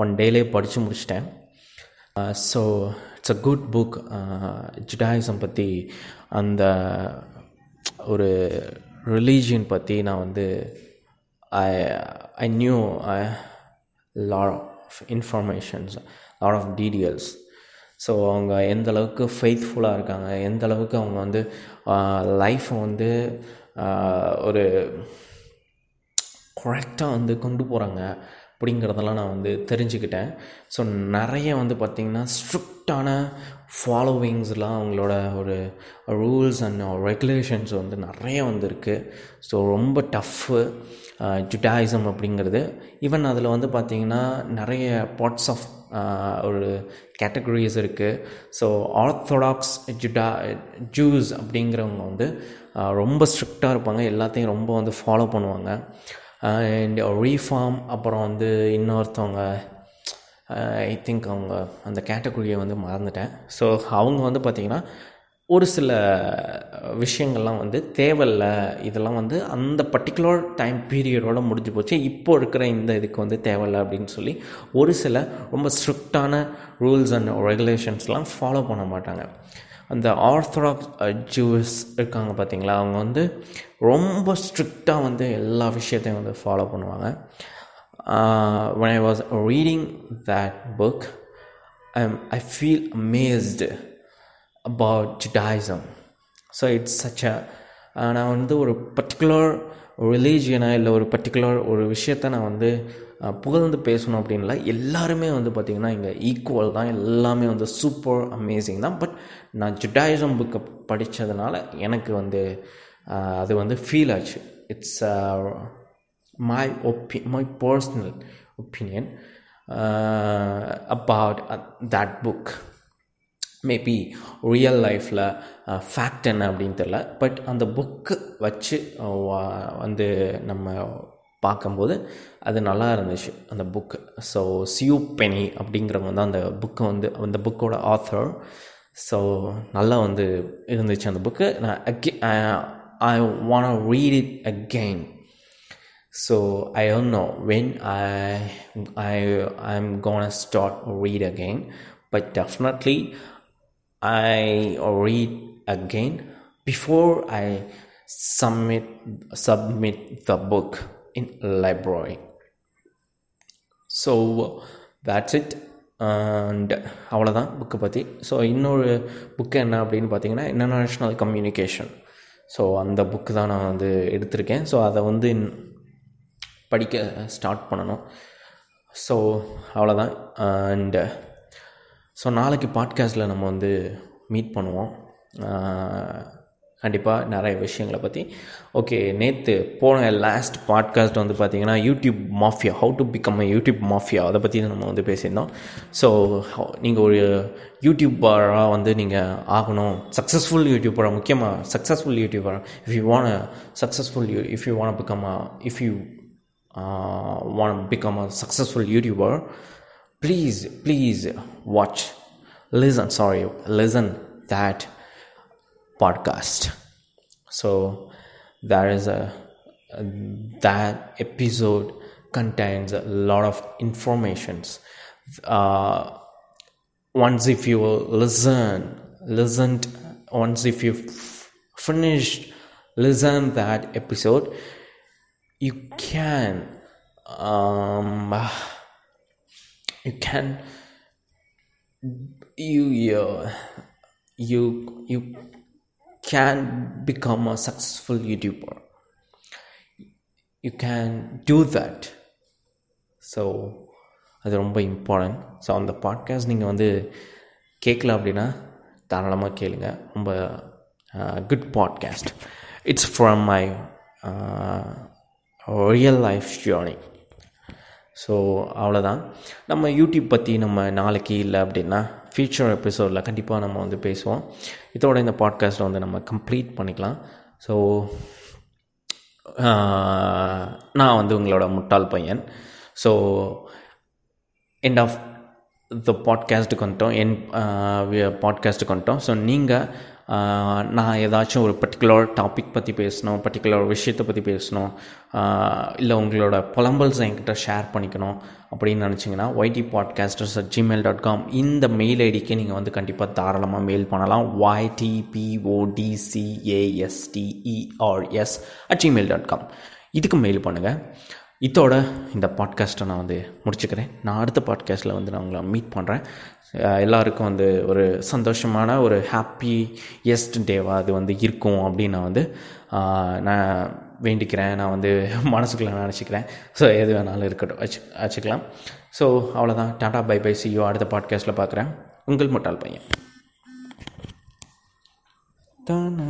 ஒன் டேலே படித்து முடிச்சிட்டேன். So it's a good book Judaism பற்றி அந்த ஒரு ரிலீஜியன் பற்றி நான் வந்து I I knew I lot of informations lot of of so அவங்க எந்த அளவுக்கு ஃபெய்த்ஃபுல்லாக இருக்காங்க எந்த அளவுக்கு அவங்க வந்து uh, லைஃப்பை வந்து uh, ஒரு கரெக்டாக வந்து கொண்டு போகிறாங்க அப்படிங்கிறதெல்லாம் நான் வந்து தெரிஞ்சுக்கிட்டேன். ஸோ நிறைய வந்து பார்த்திங்கன்னா ஸ்ட்ரிக்டான ஃபாலோவிங்ஸ்லாம் அவங்களோட ஒரு ரூல்ஸ் அண்ட் ரெகுலேஷன்ஸ் வந்து நிறைய வந்துருக்கு. ஸோ ரொம்ப டஃப்பு ஜுடாயிசம் அப்படிங்கிறது. ஈவன் அதில் வந்து பார்த்திங்கன்னா நிறைய பார்ட்ஸ் ஆஃப் ஒரு கேட்டகரிஸ் இருக்குது ஸோ ஆர்த்தடாக்ஸ் ஜுடா ஜூஸ் அப்படிங்கிறவங்க வந்து ரொம்ப ஸ்ட்ரிக்டாக இருப்பாங்க. எல்லாத்தையும் ரொம்ப வந்து ஃபாலோ பண்ணுவாங்க. அண்ட் ரீஃபார்ம் அப்புறம் வந்து இன்னொருத்தவங்க ஐ திங்க் அவங்க அந்த கேட்டகரியை வந்து மறந்துட்டேன். ஸோ அவங்க வந்து பார்த்திங்கன்னா ஒரு சில விஷயங்கள்லாம் வந்து தேவையில்ல. இதெல்லாம் வந்து அந்த பர்டிகுலர் டைம் பீரியடோடு முடிஞ்சு போச்சு. இப்போ இருக்கிற இந்த இதுக்கு வந்து தேவையில்லை அப்படின்னு சொல்லி ஒரு சில ரொம்ப ஸ்ட்ரிக்டான ரூல்ஸ் அண்ட் ரெகுலேஷன்ஸ்லாம் ஃபாலோ பண்ண மாட்டாங்க. அந்த ஆர்த்தடாக்ஸ் ஜூஸ் இருக்காங்க பார்த்தீங்களா? அவங்க வந்து ரொம்ப ஸ்ட்ரிக்டாக வந்து எல்லா விஷயத்தையும் வந்து ஃபாலோ பண்ணுவாங்க. when I was reading that book um, I feel amazed about Judaism. So it's such a நான் வந்து ஒரு பர்டிகுலர் ரிலீஜியனாக இல்லை ஒரு பர்டிகுலர் ஒரு விஷயத்த நான் வந்து புகழ்ந்து பேசணும் அப்படின்ல எல்லாருமே வந்து பார்த்திங்கன்னா இங்கே ஈக்குவல் தான் எல்லாமே வந்து சூப்பர் அமேசிங் தான். பட் நான் ஜுடாயிசம் புக்கை படித்ததுனால எனக்கு வந்து அது வந்து ஃபீல் ஆச்சு. It's my ஒப்பி my personal opinion about that book maybe real லைஃப்பில் ஃபேக்ட் என்ன அப்படின்னு தெரில பட் அந்த புக்கு வச்சு வந்து நம்ம பார்க்கும்போது அது நல்லா இருந்துச்சு அந்த புக்கு ஸோ சியூ பெனி அப்படிங்கிறவங்க தான் அந்த புக்கை வந்து அந்த புக்கோட ஆத்தர் ஸோ நல்லா வந்து இருந்துச்சு அந்த புக்கு நான் அகே I want read it again I i know when I I I am gonna start read again but definitely I read again before I submit submit the book in library. So that's it. And அவ்வளோதான் புக்கை பற்றி so இன்னொரு book என்ன அப்படின்னு பார்த்தீங்கன்னா international communication so அந்த book தான் நான் வந்து எடுத்திருக்கேன். ஸோ அதை வந்து படிக்க ஸ்டார்ட் பண்ணணும். ஸோ அவ்வளோதான் அண்டு ஸோ நாளைக்கு பாட்காஸ்ட்டில் நம்ம வந்து மீட் பண்ணுவோம். கண்டிப்பாக நிறைய விஷயங்களை பற்றி ஓகே நேற்று போன லாஸ்ட் பாட்காஸ்ட் வந்து பார்த்திங்கன்னா YouTube mafia how to become a YouTube mafia அதை பற்றி நம்ம வந்து பேசியிருந்தோம். ஸோ நீங்கள் ஒரு யூடியூபராக வந்து நீங்கள் ஆகணும். சக்ஸஸ்ஃபுல் யூடியூபராக முக்கியமாக successful YouTuber if you want successful you if you want become a if you uh, become a successful YouTuber please please watch listen sorry listen that podcast. So there is a that episode contains a lot of informations. Uh, once if you listen, listened, once if you f- finished listen that episode, you can um you can you you you you can become a successful youtuber. You can do that. So அது ரொம்ப important so அந்த podcast நீங்கள் வந்து கேட்கல அப்படின்னா தாராளமாக கேளுங்க. ரொம்ப good podcast it's from my real life journey so அவ்வளோதான் நம்ம யூடியூப் பற்றி நம்ம நாளைக்கு இல்லை அப்படின்னா ஃபியூச்சர் எபிசோடில் கண்டிப்பாக நம்ம வந்து பேசுவோம். இதோட இந்த பாட்காஸ்ட்டை வந்து நம்ம கம்ப்ளீட் பண்ணிக்கலாம். ஸோ நான் வந்து உங்களோட முட்டாள் பையன். ஸோ எண்ட் ஆஃப் த பாட்காஸ்ட்டுக்கு வந்துட்டோம். என் பாட்காஸ்ட்டுக்கு வந்துட்டோம். ஸோ நீங்கள் நான் ஏதாச்சும் ஒரு பர்டிகுலர் டாபிக் பற்றி பேசணும் பர்டிகுலர் விஷயத்தை பற்றி பேசணும் இல்லை உங்களோட புலம்பல்ஸ் என்கிட்ட ஷேர் பண்ணிக்கணும் அப்படின்னு நினச்சிங்கன்னா YT podcasters at Gmail dot com இந்த மெயில் ஐடிக்கு நீங்கள் வந்து கண்டிப்பாக தாராளமாக மெயில் பண்ணலாம். ஒய்டிபிஓடிசிஏஎஸ்டிஇஆர்எஸ் அட் ஜிமெயில் டாட் காம் இதுக்கு மெயில் பண்ணுங்கள் இதோட இந்த பாட்காஸ்ட்டை நான் வந்து முடிச்சுக்கிறேன். நான் அடுத்த பாட்காஸ்ட்டில் வந்து நான் உங்களை மீட் பண்ணுறேன் எல்லாருக்கும் வந்து ஒரு சந்தோஷமான ஒரு ஹாப்பி எஸ்ட் டேவாக அது வந்து இருக்கும் அப்படின்னு நான் வந்து நான் வேண்டிக்கிறேன். நான் வந்து <laughs> மனசுக்குள்ளே நினச்சிக்கிறேன். ஸோ எது வேணாலும் இருக்கட்டும். வச்சு வச்சுக்கலாம். ஸோ அவ்வளோதான் டாடா பை பை சியோ அடுத்த பாட்காஸ்ட்டில் பார்க்குறேன் உங்கள் முட்டாள் பையன். தானே